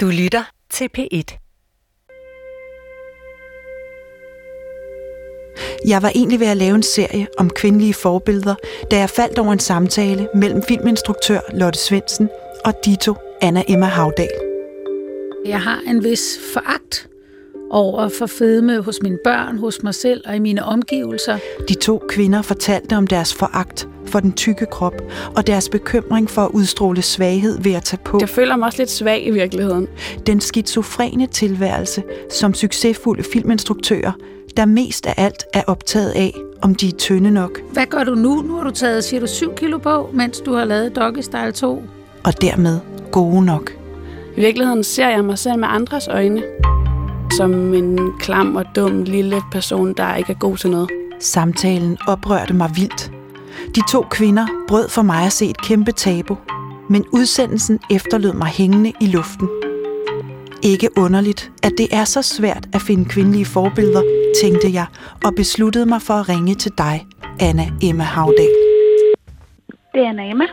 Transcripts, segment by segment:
Du lytter til P1. Jeg var egentlig ved at lave en serie om kvindelige forbilleder, da jeg faldt over en samtale mellem filminstruktør Lotte Svendsen og Dito Anna Emma Havdal. Jeg har en vis foragt over for fedme hos mine børn, hos mig selv og i mine omgivelser. De to kvinder fortalte om deres foragt for den tykke krop og deres bekymring for at udstråle svaghed ved at tage på. Jeg føler mig også lidt svag i virkeligheden. Den skizofrene tilværelse som succesfulde filminstruktører, der mest af alt er optaget af, om de er tynde nok. Hvad gør du nu? Nu har du taget, siger du, 7 kilo på, mens du har lavet Doggy Style 2. Og dermed gode nok. I virkeligheden ser jeg mig selv med andres øjne. Som en klam og dum lille person, der ikke er god til noget. Samtalen oprørte mig vildt. De to kvinder brød for mig at se et kæmpe tabu, men udsendelsen efterlod mig hængende i luften. Ikke underligt, at det er så svært at finde kvindelige forbilleder, tænkte jeg, og besluttede mig for at ringe til dig, Anna Emma Havdal. Det er Anna Emma.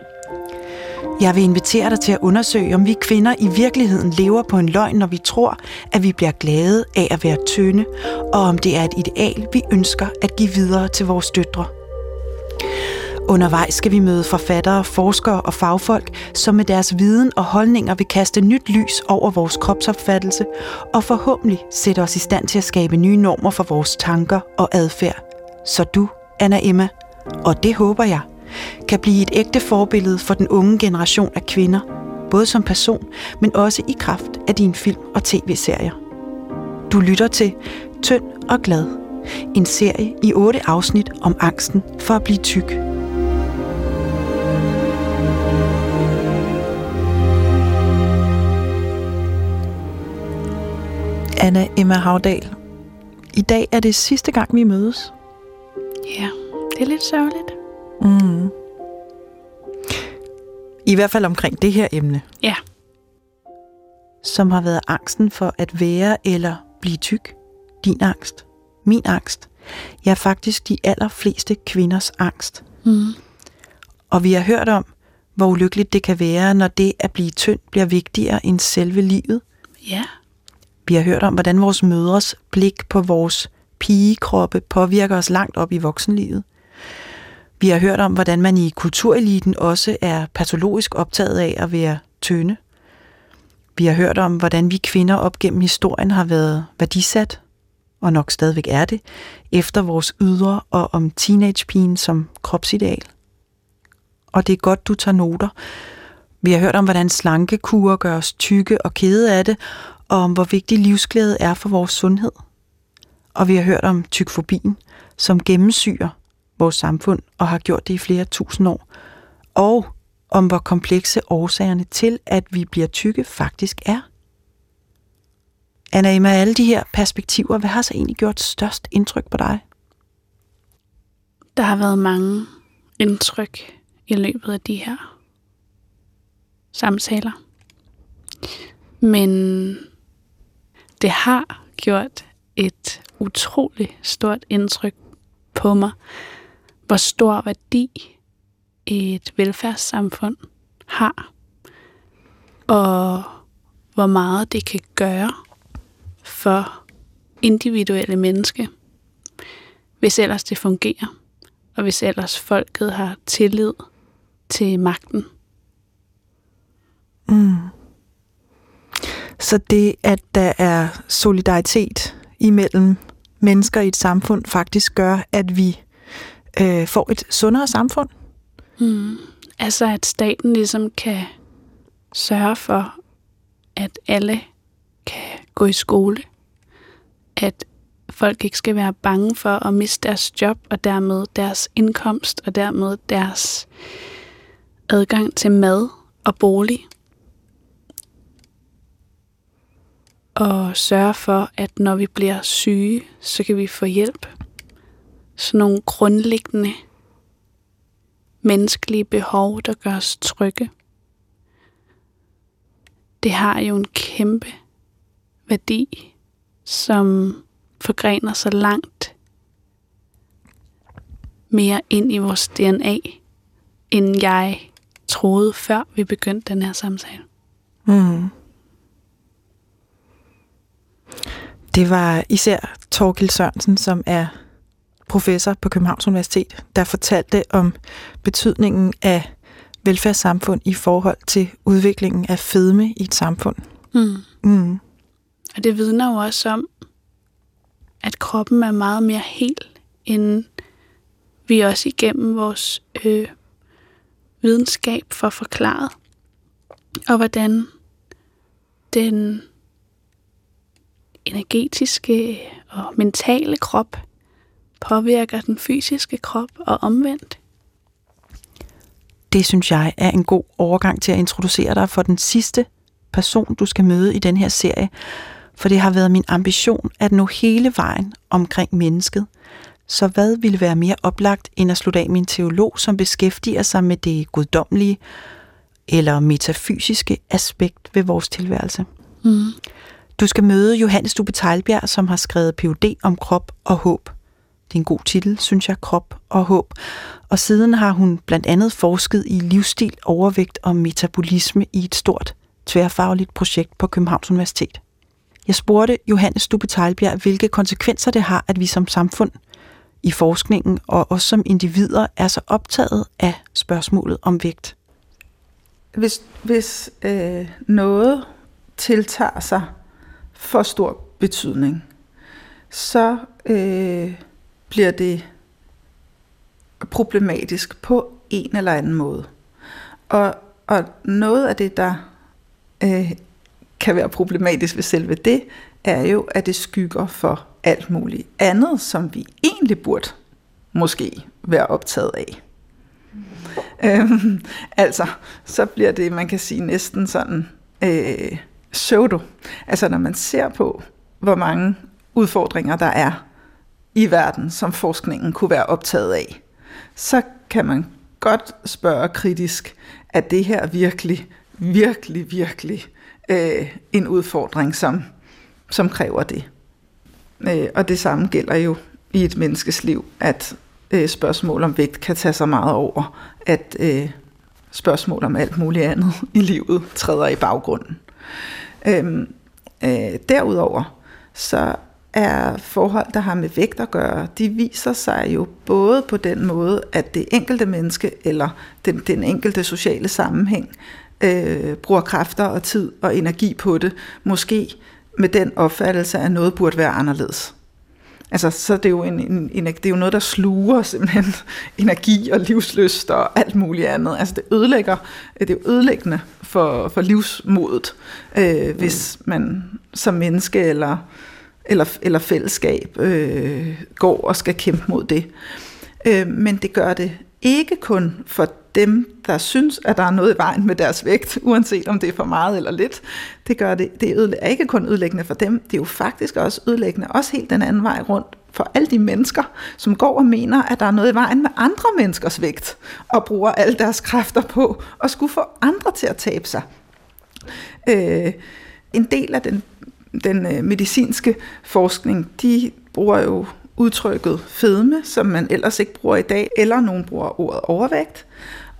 Jeg vil invitere dig til at undersøge, om vi kvinder i virkeligheden lever på en løgn, når vi tror, at vi bliver glade af at være tynde, og om det er et ideal, vi ønsker at give videre til vores døtre. Undervejs skal vi møde forfattere, forskere og fagfolk, som med deres viden og holdninger vil kaste nyt lys over vores kropsopfattelse og forhåbentlig sætte os i stand til at skabe nye normer for vores tanker og adfærd. Så du, Anna Emma, og det håber jeg, kan blive et ægte forbillede for den unge generation af kvinder, både som person, men også i kraft af dine film- og tv-serier. Du lytter til Tynd og Glad, en serie i otte afsnit om angsten for at blive tyk. Anna Emma Havdal. I dag er det sidste gang, vi mødes. Ja, det er lidt sørgeligt. Mm. I hvert fald omkring det her emne. Ja. Som har været angsten for at være eller blive tyk. Din angst. Min angst. Ja, faktisk de allerfleste kvinders angst. Mm. Og vi har hørt om, hvor ulykkeligt det kan være, når det at blive tynd bliver vigtigere end selve livet. Ja. Vi har hørt om, hvordan vores mødres blik på vores pigekroppe påvirker os langt op i voksenlivet. Vi har hørt om, hvordan man i kultureliten også er patologisk optaget af at være tynde. Vi har hørt om, hvordan vi kvinder op gennem historien har været værdisat, og nok stadigvæk er det, efter vores ydre og om teenagepigen som kropsideal. Og det er godt, du tager noter. Vi har hørt om, hvordan slankekurer gør os tykke og kede af det, og om hvor vigtig livsglæde er for vores sundhed. Og vi har hørt om tykfobien, som gennemsyrer vores samfund og har gjort det i flere tusind år. Og om hvor komplekse årsagerne til, at vi bliver tykke, faktisk er. Anna Emma, alle de her perspektiver, hvad har så egentlig gjort størst indtryk på dig? Der har været mange indtryk i løbet af de her samtaler. Men det har gjort et utroligt stort indtryk på mig, hvor stor værdi et velfærdssamfund har, og hvor meget det kan gøre for individuelle menneske, hvis ellers det fungerer, og hvis ellers folket har tillid til magten. Mm. Så det, at der er solidaritet imellem mennesker i et samfund, faktisk gør, at vi øh, får et sundere samfund? Mm. Altså, at staten ligesom kan sørge for, at alle kan gå i skole. At folk ikke skal være bange for at miste deres job, og dermed deres indkomst, og dermed deres adgang til mad og bolig. Og sørge for, at når vi bliver syge, så kan vi få hjælp. Sådan nogle grundlæggende menneskelige behov, der gør os trygge. Det har jo en kæmpe værdi, som forgrener sig langt mere ind i vores DNA, end jeg troede, før vi begyndte den her samtale. Mm. Det var især Torgild Sørensen, som er professor på Københavns Universitet, der fortalte om betydningen af velfærdssamfund i forhold til udviklingen af fedme i et samfund. Mm. Mm. Og det vidner jo også om, at kroppen er meget mere hel, end vi også igennem vores øh, videnskab får forklaret. Og hvordan den energetiske og mentale krop påvirker den fysiske krop og omvendt. Det synes jeg er en god overgang til at introducere dig for den sidste person, du skal møde i den her serie. For det har været min ambition at nå hele vejen omkring mennesket. Så hvad ville være mere oplagt end at slutte af en teolog, som beskæftiger sig med det guddommelige eller metafysiske aspekt ved vores tilværelse? Mm. Du skal møde Johannes Dube Tejlbjerg, som har skrevet Ph.D. om krop og håb. Det er en god titel, synes jeg, krop og håb. Og siden har hun blandt andet forsket i livsstil, overvægt og metabolisme i et stort tværfagligt projekt på Københavns Universitet. Jeg spurgte Johannes Dube Tejlbjerg, hvilke konsekvenser det har, at vi som samfund i forskningen og også som individer er så optaget af spørgsmålet om vægt. Hvis, hvis øh, noget tiltager sig for stor betydning, så øh, bliver det problematisk på en eller anden måde. Og, og noget af det, der øh, kan være problematisk ved selve det, er jo, at det skygger for alt muligt andet, som vi egentlig burde måske være optaget af. Øhm, altså, så bliver det, man kan sige, næsten sådan øh, pseudo. Altså, når man ser på, hvor mange udfordringer der er i verden, som forskningen kunne være optaget af, så kan man godt spørge kritisk, at det her virkelig, virkelig, virkelig øh, en udfordring, som, som kræver det. Øh, og det samme gælder jo i et menneskes liv, at øh, spørgsmål om vægt kan tage sig meget over, at øh, spørgsmål om alt muligt andet i livet træder i baggrunden. Øhm, øh, derudover så er forhold, der har med vægt at gøre, de viser sig jo både på den måde, at det enkelte menneske eller den, den enkelte sociale sammenhæng øh, bruger kræfter og tid og energi på det, måske med den opfattelse, at noget burde være anderledes. Altså, så er det jo, en, en, en, det er jo noget, der sluger simpelthen energi og livsløst og alt muligt andet. Altså, det ødelægger, det er jo ødelæggende for, for livsmodet, øh, hvis man som menneske eller, eller, eller fællesskab øh, går og skal kæmpe mod det. Øh, men det gør det ikke kun for dem, der synes, at der er noget i vejen med deres vægt, uanset om det er for meget eller lidt. Det gør det, det er ikke kun ødelæggende for dem, det er jo faktisk også ødelæggende, også helt den anden vej rundt, for alle de mennesker, som går og mener, at der er noget i vejen med andre menneskers vægt, og bruger alle deres kræfter på at skulle få andre til at tabe sig. Øh, en del af den, den øh, medicinske forskning, de bruger jo udtrykket fedme, som man ellers ikke bruger i dag, eller nogen bruger ordet overvægt.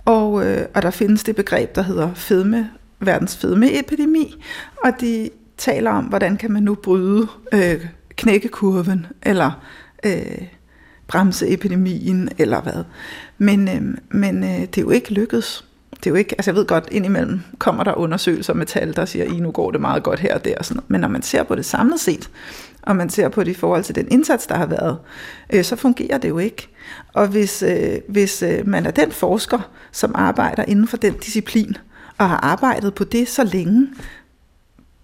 Og, øh, og der findes det begreb, der hedder fedme, verdens fedmeepidemi, og de taler om, hvordan kan man nu bryde øh, knækkekurven, eller øh, bremse epidemien, eller hvad. Men, øh, men øh, det er jo ikke lykkedes. Det er jo ikke, altså jeg ved godt, indimellem kommer der undersøgelser med tal, der siger, I nu går det meget godt her og der, og sådan noget. men når man ser på det samlet set, og man ser på det i forhold til den indsats, der har været, øh, så fungerer det jo ikke. Og hvis, øh, hvis øh, man er den forsker, som arbejder inden for den disciplin, og har arbejdet på det så længe,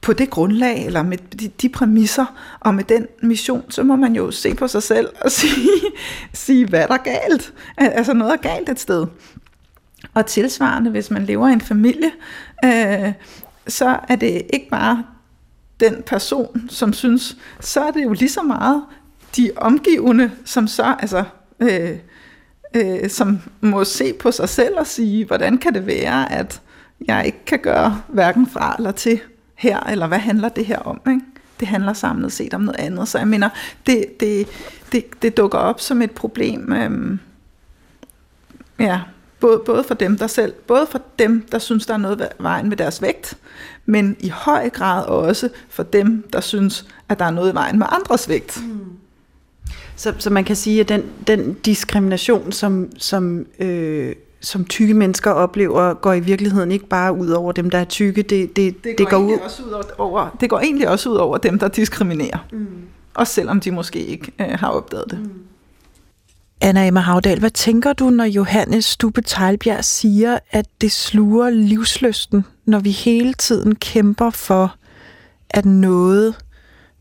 på det grundlag, eller med de, de præmisser, og med den mission, så må man jo se på sig selv og sige, sige hvad der er galt. Altså noget er galt et sted. Og tilsvarende, hvis man lever i en familie, øh, så er det ikke bare den person, som synes, så er det jo lige så meget de omgivende, som så, altså, øh, øh, som må se på sig selv og sige, hvordan kan det være, at jeg ikke kan gøre hverken fra eller til her, eller hvad handler det her om? Ikke? Det handler samlet set om noget andet. Så jeg mener, det, det, det, det dukker op som et problem, øh, ja, Både, både for dem der selv, både for dem, der synes, der er noget vejen med deres vægt, men i høj grad også for dem, der synes, at der er noget i vejen med andres vægt. Mm. Så, så man kan sige, at den, den diskrimination, som, som, øh, som tykke mennesker oplever, går i virkeligheden ikke bare ud over dem, der er tykke. Det, det, det, går, det går, ud... Også ud over, det går egentlig også ud over dem, der diskriminerer. Mm. Også selvom de måske ikke øh, har opdaget det. Mm. Anna Emma Havdal, hvad tænker du, når Johannes Stube Teilbjerg siger, at det sluger livsløsten, når vi hele tiden kæmper for, at noget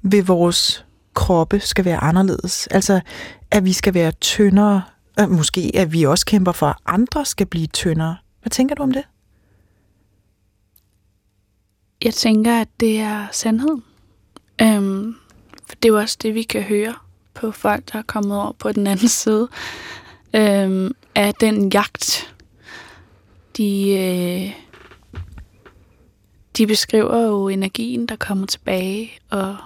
ved vores kroppe skal være anderledes? Altså, at vi skal være tyndere. Måske at vi også kæmper for, at andre skal blive tyndere. Hvad tænker du om det? Jeg tænker, at det er sandhed. Øhm, for det er jo også det, vi kan høre på folk, der er kommet over på den anden side øhm, af den jagt. De, øh, de beskriver jo energien, der kommer tilbage, og,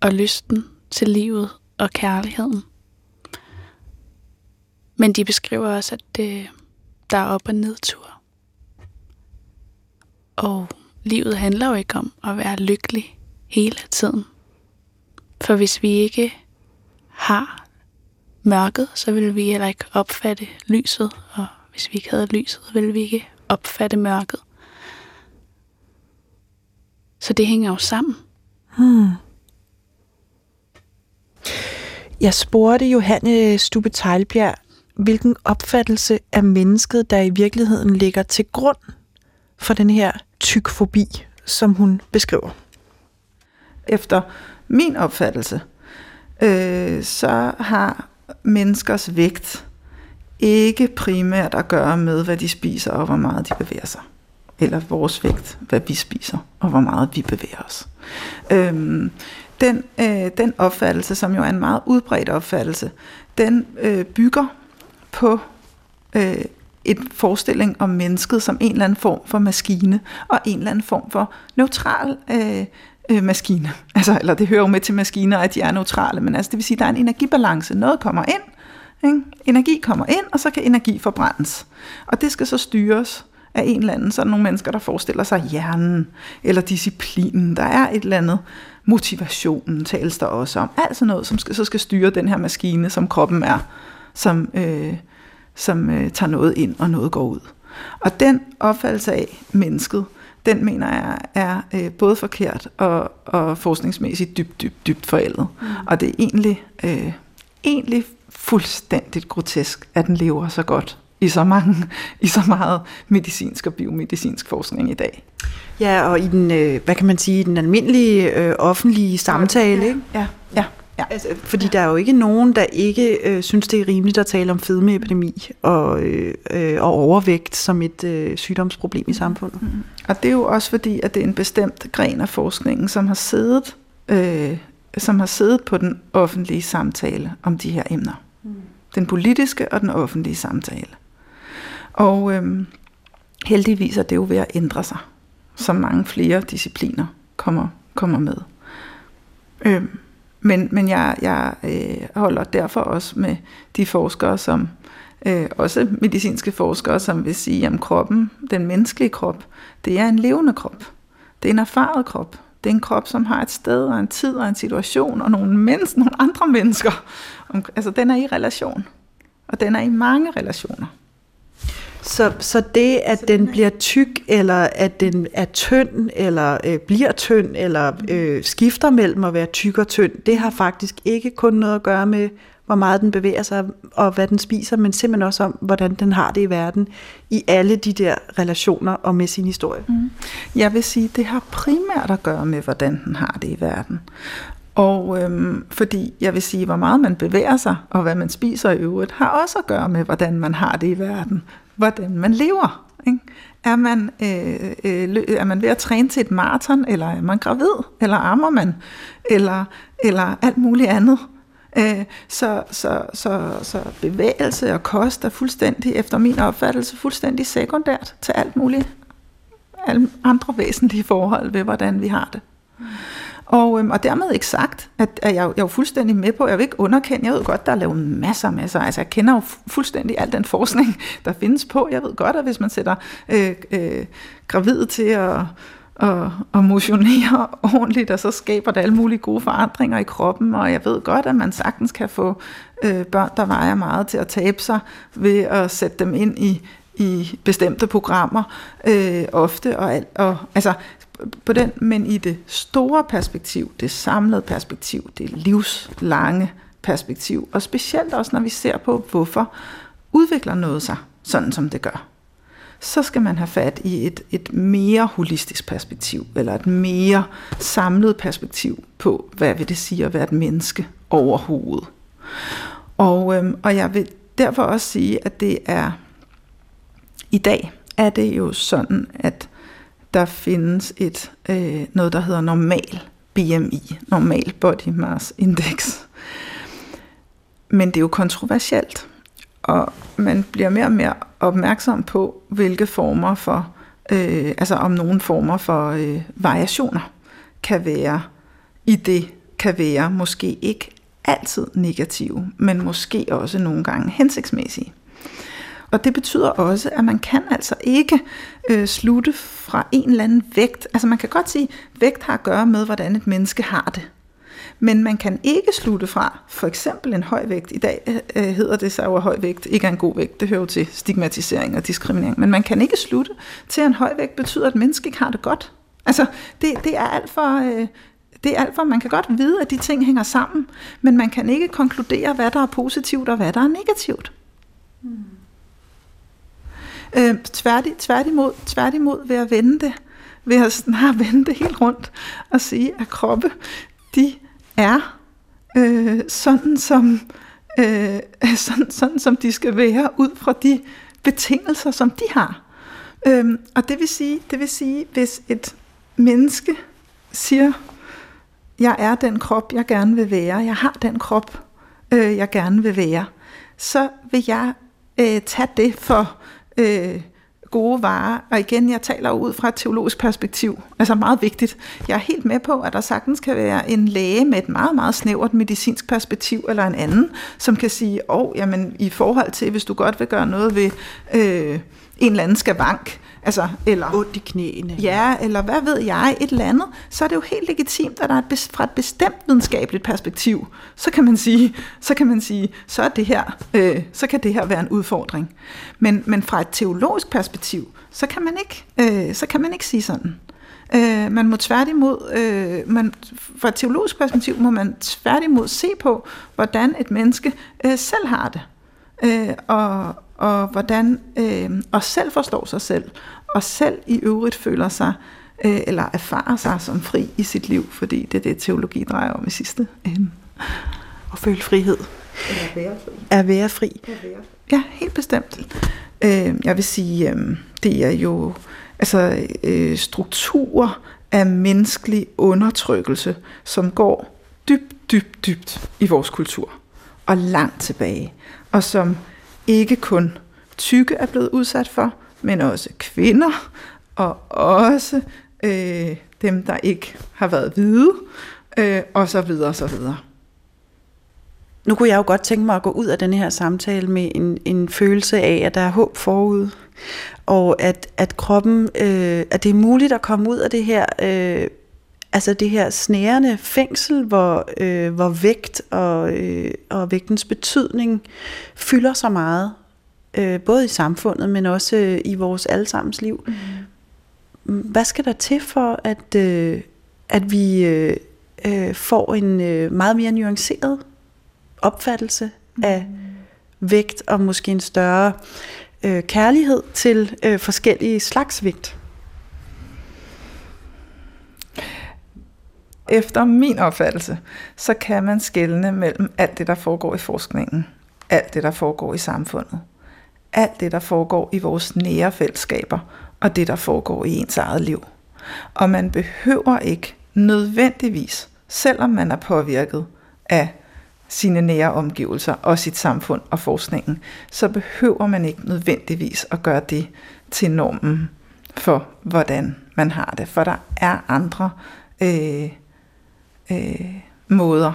og lysten til livet og kærligheden. Men de beskriver også, at det, der er op- og nedtur. Og livet handler jo ikke om at være lykkelig hele tiden. For hvis vi ikke har mørket, så vil vi heller ikke opfatte lyset, og hvis vi ikke havde lyset, vil vi ikke opfatte mørket. Så det hænger jo sammen. Hmm. Jeg spurgte Johanne Stube Teilbjerg, hvilken opfattelse af mennesket, der i virkeligheden ligger til grund for den her tykfobi, som hun beskriver. Efter min opfattelse, øh, så har menneskers vægt ikke primært at gøre med, hvad de spiser og hvor meget de bevæger sig. Eller vores vægt, hvad vi spiser og hvor meget vi bevæger os. Øhm, den, øh, den opfattelse, som jo er en meget udbredt opfattelse, den øh, bygger på øh, en forestilling om mennesket som en eller anden form for maskine, og en eller anden form for neutral øh, øh, maskine. Altså, eller det hører jo med til maskiner, at de er neutrale, men altså, det vil sige, at der er en energibalance. Noget kommer ind, ikke? energi kommer ind, og så kan energi forbrændes. Og det skal så styres af en eller anden. Så er der nogle mennesker, der forestiller sig hjernen, eller disciplinen. Der er et eller andet. Motivationen tales der også om. Altså noget, som skal, så skal styre den her maskine, som kroppen er, som, øh, som øh, tager noget ind, og noget går ud. Og den opfattelse af mennesket, den mener jeg er øh, både forkert og, og forskningsmæssigt dybt, dybt, dybt forældet. Mm. Og det er egentlig, øh, egentlig fuldstændigt grotesk, at den lever så godt i så, mange, i så meget medicinsk og biomedicinsk forskning i dag. Ja, og i den, øh, hvad kan man sige, den almindelige øh, offentlige samtale, ja, ikke? Ja, ja. Ja. Altså, fordi ja. der er jo ikke nogen, der ikke øh, synes, det er rimeligt at tale om fedmeepidemi og, øh, øh, og overvægt som et øh, sygdomsproblem i samfundet. Mm. Og det er jo også fordi, at det er en bestemt gren af forskningen, som har siddet, øh, som har siddet på den offentlige samtale om de her emner. Mm. Den politiske og den offentlige samtale. Og øh, heldigvis er det jo ved at ændre sig, så mange flere discipliner kommer, kommer med. Øh, men, men jeg, jeg øh, holder derfor også med de forskere, som øh, også medicinske forskere, som vil sige, at kroppen, den menneskelige krop, det er en levende krop. Det er en erfaret krop. Det er en krop, som har et sted og en tid og en situation og nogle, mens, nogle andre mennesker. Altså den er i relation. Og den er i mange relationer. Så, så det, at den bliver tyk, eller at den er tynd, eller øh, bliver tynd, eller øh, skifter mellem at være tyk og tynd, det har faktisk ikke kun noget at gøre med, hvor meget den bevæger sig, og hvad den spiser, men simpelthen også om, hvordan den har det i verden, i alle de der relationer og med sin historie. Mm. Jeg vil sige, det har primært at gøre med, hvordan den har det i verden. Og øhm, fordi jeg vil sige, hvor meget man bevæger sig, og hvad man spiser i øvrigt, har også at gøre med, hvordan man har det i verden hvordan man lever. Ikke? Er, man, øh, øh, er man ved at træne til et maraton, eller er man gravid, eller ammer man, eller, eller alt muligt andet. Øh, så, så, så, så bevægelse og kost er fuldstændig, efter min opfattelse, fuldstændig sekundært til alt muligt alle andre væsentlige forhold ved, hvordan vi har det. Mm. Og, øhm, og dermed ikke sagt, at, at jeg, jeg er jo fuldstændig med på, jeg vil ikke underkende, jeg ved godt, der er lavet masser, masser, altså jeg kender jo fuldstændig al den forskning, der findes på. Jeg ved godt, at hvis man sætter øh, øh, gravide til at og, og motionere ordentligt, og så skaber det alle mulige gode forandringer i kroppen, og jeg ved godt, at man sagtens kan få øh, børn, der vejer meget til at tabe sig, ved at sætte dem ind i, i bestemte programmer øh, ofte, og, og altså på den, men i det store perspektiv, det samlede perspektiv, det livslange perspektiv, og specielt også når vi ser på, hvorfor udvikler noget sig sådan, som det gør så skal man have fat i et, et mere holistisk perspektiv, eller et mere samlet perspektiv på, hvad vil det sige at være et menneske overhovedet. Og, øhm, og jeg vil derfor også sige, at det er, i dag er det jo sådan, at der findes et øh, noget, der hedder normal BMI, normal Body Mass Index. Men det er jo kontroversielt og man bliver mere og mere opmærksom på, hvilke former for, øh, altså om nogle former for øh, variationer kan være i det, kan være måske ikke altid negative, men måske også nogle gange hensigtsmæssige. Og det betyder også, at man kan altså ikke øh, slutte fra en eller anden vægt. Altså man kan godt sige, at vægt har at gøre med, hvordan et menneske har det. Men man kan ikke slutte fra for eksempel en høj vægt. I dag øh, øh, hedder det sig jo, at høj vægt ikke er en god vægt. Det hører jo til stigmatisering og diskriminering. Men man kan ikke slutte til, at en høj vægt betyder, at mennesket ikke har det godt. Altså, det, det er alt for... Øh, det er alt for, man kan godt vide, at de ting hænger sammen, men man kan ikke konkludere, hvad der er positivt og hvad der er negativt. Hmm. Øh, tværti, tværtimod, tværtimod ved at vende det, ved at snart vende det helt rundt og sige, at kroppe, de er øh, sådan, som, øh, sådan, sådan, som de skal være ud fra de betingelser, som de har. Øhm, og det vil sige, det vil sige, hvis et menneske siger, jeg er den krop, jeg gerne vil være, jeg har den krop, øh, jeg gerne vil være, så vil jeg øh, tage det for øh, gode varer. Og igen, jeg taler ud fra et teologisk perspektiv. Altså meget vigtigt. Jeg er helt med på, at der sagtens kan være en læge med et meget, meget snævert medicinsk perspektiv, eller en anden, som kan sige, åh, oh, jamen i forhold til, hvis du godt vil gøre noget ved øh, en eller anden skavank, Altså, eller, Ondt i knæene. Ja, eller hvad ved jeg, et eller andet, så er det jo helt legitimt, at der er et, fra et bestemt videnskabeligt perspektiv, så kan man sige, så kan man sige, så er det her, øh, så kan det her være en udfordring. Men, men fra et teologisk perspektiv, så kan man ikke, øh, så kan man ikke sige sådan. Øh, man må tværtimod, øh, man, fra et teologisk perspektiv må man tværtimod se på, hvordan et menneske øh, selv har det. Øh, og, og hvordan øh, og selv forstår sig selv, og selv i øvrigt føler sig øh, eller erfarer sig som fri i sit liv, fordi det er det, teologi drejer om i sidste ende. Og føle frihed. At være fri. At være fri. Ja, helt bestemt. Øh, jeg vil sige, øh, det er jo altså øh, strukturer af menneskelig undertrykkelse, som går dybt, dybt, dybt i vores kultur, og langt tilbage, og som ikke kun tykke er blevet udsat for, men også kvinder, og også øh, dem, der ikke har været hvide, øh, og så videre, og så videre. Nu kunne jeg jo godt tænke mig at gå ud af den her samtale med en, en følelse af, at der er håb forud, og at, at kroppen, øh, at det er muligt at komme ud af det her, øh, altså det her snærende fængsel, hvor, øh, hvor vægt og, øh, og vægtens betydning fylder så meget, øh, både i samfundet, men også øh, i vores allesammens liv. Mm. Hvad skal der til for, at, øh, at vi øh, øh, får en øh, meget mere nuanceret opfattelse mm. af vægt, og måske en større øh, kærlighed til øh, forskellige slags vægt? Efter min opfattelse, så kan man skelne mellem alt det, der foregår i forskningen, alt det, der foregår i samfundet alt det, der foregår i vores nære fællesskaber, og det, der foregår i ens eget liv. Og man behøver ikke nødvendigvis, selvom man er påvirket af sine nære omgivelser og sit samfund og forskningen, så behøver man ikke nødvendigvis at gøre det til normen for, hvordan man har det. For der er andre øh, øh, måder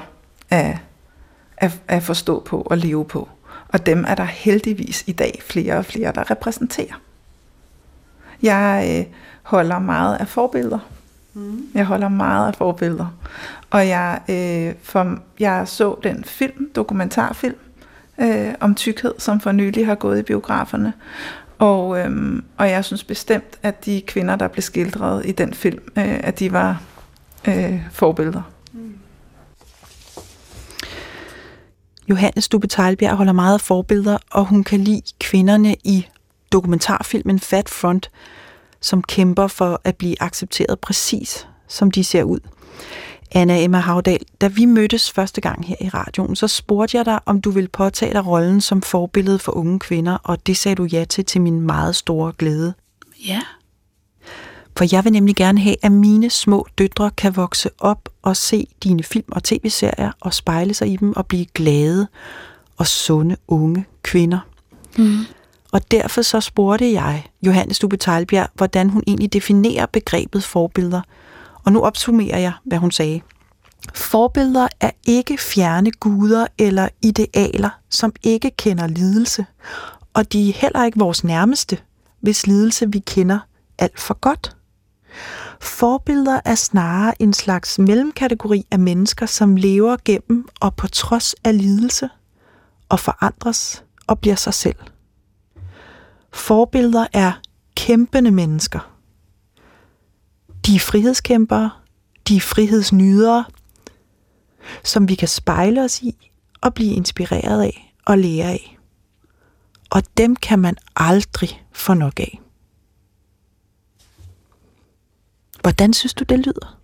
at, at, at forstå på og leve på. Og dem er der heldigvis i dag flere og flere, der repræsenterer. Jeg øh, holder meget af forbilleder. Mm. Jeg holder meget af forbilleder. Og jeg, øh, for, jeg så den film, dokumentarfilm, øh, om tykkhed, som for nylig har gået i biograferne. Og, øh, og jeg synes bestemt, at de kvinder, der blev skildret i den film, øh, at de var øh, forbilleder. Johannes Dube Tejlbjerg holder meget af forbilleder, og hun kan lide kvinderne i dokumentarfilmen Fat Front, som kæmper for at blive accepteret præcis, som de ser ud. Anna Emma Havdal, da vi mødtes første gang her i radioen, så spurgte jeg dig, om du ville påtage dig rollen som forbillede for unge kvinder, og det sagde du ja til til min meget store glæde. Ja. For jeg vil nemlig gerne have, at mine små døtre kan vokse op og se dine film og tv-serier og spejle sig i dem og blive glade og sunde unge kvinder. Mm. Og derfor så spurgte jeg Johannes Teilbjerg, hvordan hun egentlig definerer begrebet forbilleder. Og nu opsummerer jeg, hvad hun sagde. Forbilleder er ikke fjerne guder eller idealer, som ikke kender lidelse. Og de er heller ikke vores nærmeste, hvis lidelse vi kender alt for godt. Forbilleder er snarere en slags mellemkategori af mennesker, som lever gennem og på trods af lidelse og forandres og bliver sig selv. Forbilleder er kæmpende mennesker. De er frihedskæmpere, de er frihedsnydere, som vi kan spejle os i og blive inspireret af og lære af. Og dem kan man aldrig få nok af. Hvordan synes du, det lyder?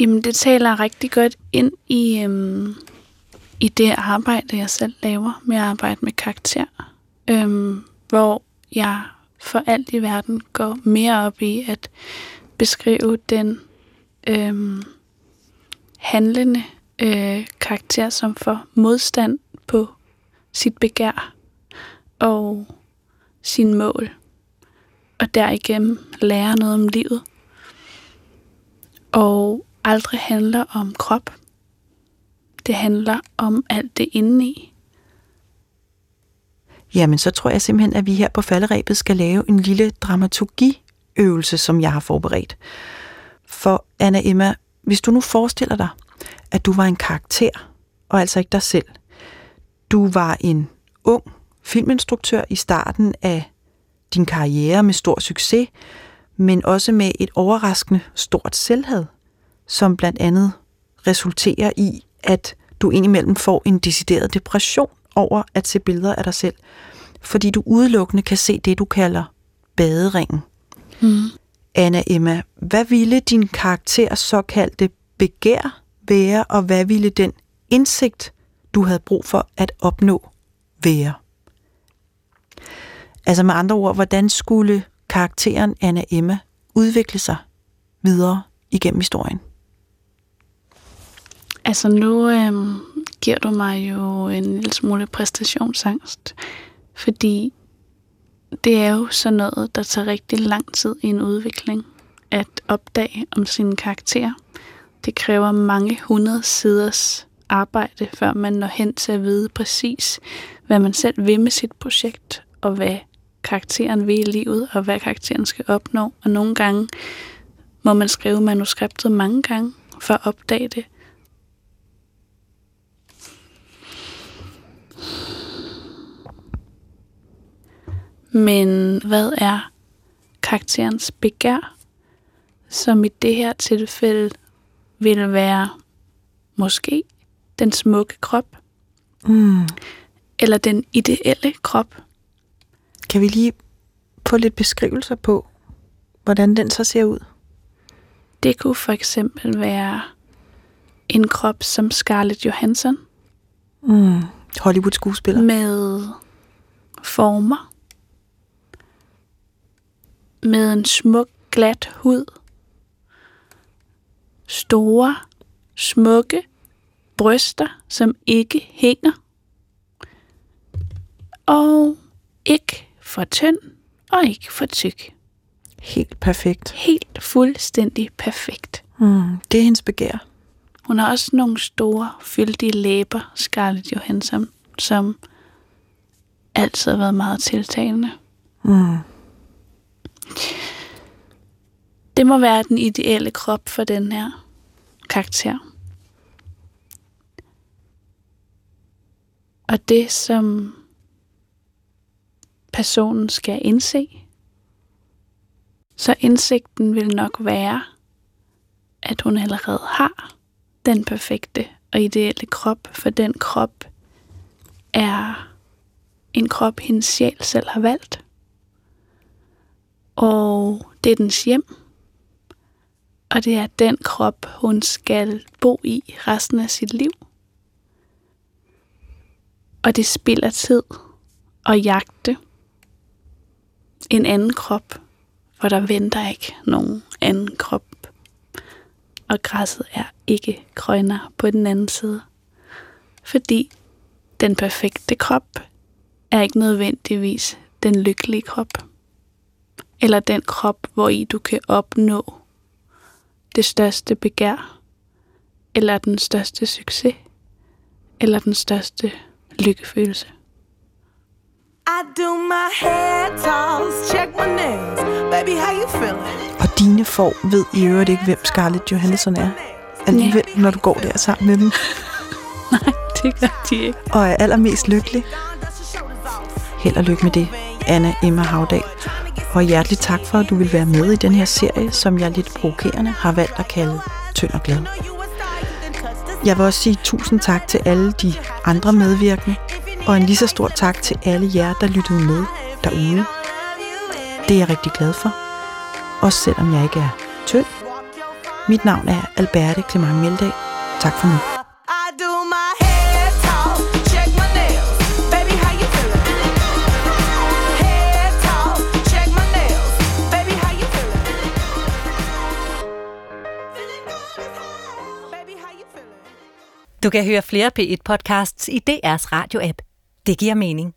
Jamen, det taler rigtig godt ind i, øhm, i det arbejde, jeg selv laver med at arbejde med karakter. Øhm, hvor jeg for alt i verden går mere op i at beskrive den øhm, handlende øh, karakter, som får modstand på sit begær og sin mål, og derigennem lære noget om livet og aldrig handler om krop. Det handler om alt det indeni. Jamen, så tror jeg simpelthen, at vi her på falderæbet skal lave en lille dramaturgiøvelse, som jeg har forberedt. For Anna Emma, hvis du nu forestiller dig, at du var en karakter, og altså ikke dig selv. Du var en ung filminstruktør i starten af din karriere med stor succes, men også med et overraskende stort selvhed, som blandt andet resulterer i, at du indimellem får en decideret depression over at se billeder af dig selv, fordi du udelukkende kan se det, du kalder baderingen. Mm. Anna Emma, hvad ville din karakter såkaldte begær være, og hvad ville den indsigt, du havde brug for at opnå, være? Altså med andre ord, hvordan skulle karakteren Anna Emma udvikle sig videre igennem historien? Altså nu øhm, giver du mig jo en lille smule præstationsangst, fordi det er jo sådan noget, der tager rigtig lang tid i en udvikling at opdage om sin karakter. Det kræver mange hundrede siders arbejde, før man når hen til at vide præcis, hvad man selv vil med sit projekt, og hvad karakteren vil i livet, og hvad karakteren skal opnå. Og nogle gange må man skrive manuskriptet mange gange for at opdage det. Men hvad er karakterens begær, som i det her tilfælde vil være måske den smukke krop, Mm. eller den ideelle krop. Kan vi lige få lidt beskrivelser på, hvordan den så ser ud? Det kunne for eksempel være en krop som Scarlett Johansson Mm. Hollywood-skuespiller. med former, med en smuk, glat hud, store, smukke bryster, som ikke hænger, og ikke for tynd og ikke for tyk. Helt perfekt. Helt fuldstændig perfekt. Mm. Det er hendes begær. Hun har også nogle store, fyldige læber, Scarlett Johansson, som altid har været meget tiltalende. Mm. Det må være den ideelle krop for den her karakter. Og det, som personen skal indse, så indsigten vil nok være, at hun allerede har den perfekte og ideelle krop, for den krop er en krop, hendes sjæl selv har valgt. Og det er dens hjem. Og det er den krop, hun skal bo i resten af sit liv. Og det spiller tid at jagte en anden krop, for der venter ikke nogen anden krop. Og græsset er ikke grønnere på den anden side. Fordi den perfekte krop er ikke nødvendigvis den lykkelige krop. Eller den krop, hvor i du kan opnå det største begær, eller den største succes, eller den største lykkefølelse. I do my head toss, check my nails. Baby, how you feeling? Og dine får ved i øvrigt ikke, hvem Scarlett Johansson er. Alligevel, når du går der sammen med dem. Nej, det gør de ikke. Og er allermest lykkelig. Held og lykke med det, Anna Emma Havdal. Og hjertelig tak for, at du vil være med i den her serie, som jeg lidt provokerende har valgt at kalde Tynd og Glad. Jeg vil også sige tusind tak til alle de andre medvirkende, og en lige så stor tak til alle jer, der lyttede med derude. Det er jeg rigtig glad for, også selvom jeg ikke er tynd. Mit navn er Alberte Clement Meldal. Tak for nu. I do my head toss, check my nails. Baby, how you feeling? Head toss, check my nails. Baby, how you feeling? Feeling good as hell. Baby, how you feeling? Du kan høre flere P1-podcasts i DR's radio-app. Det giver mening.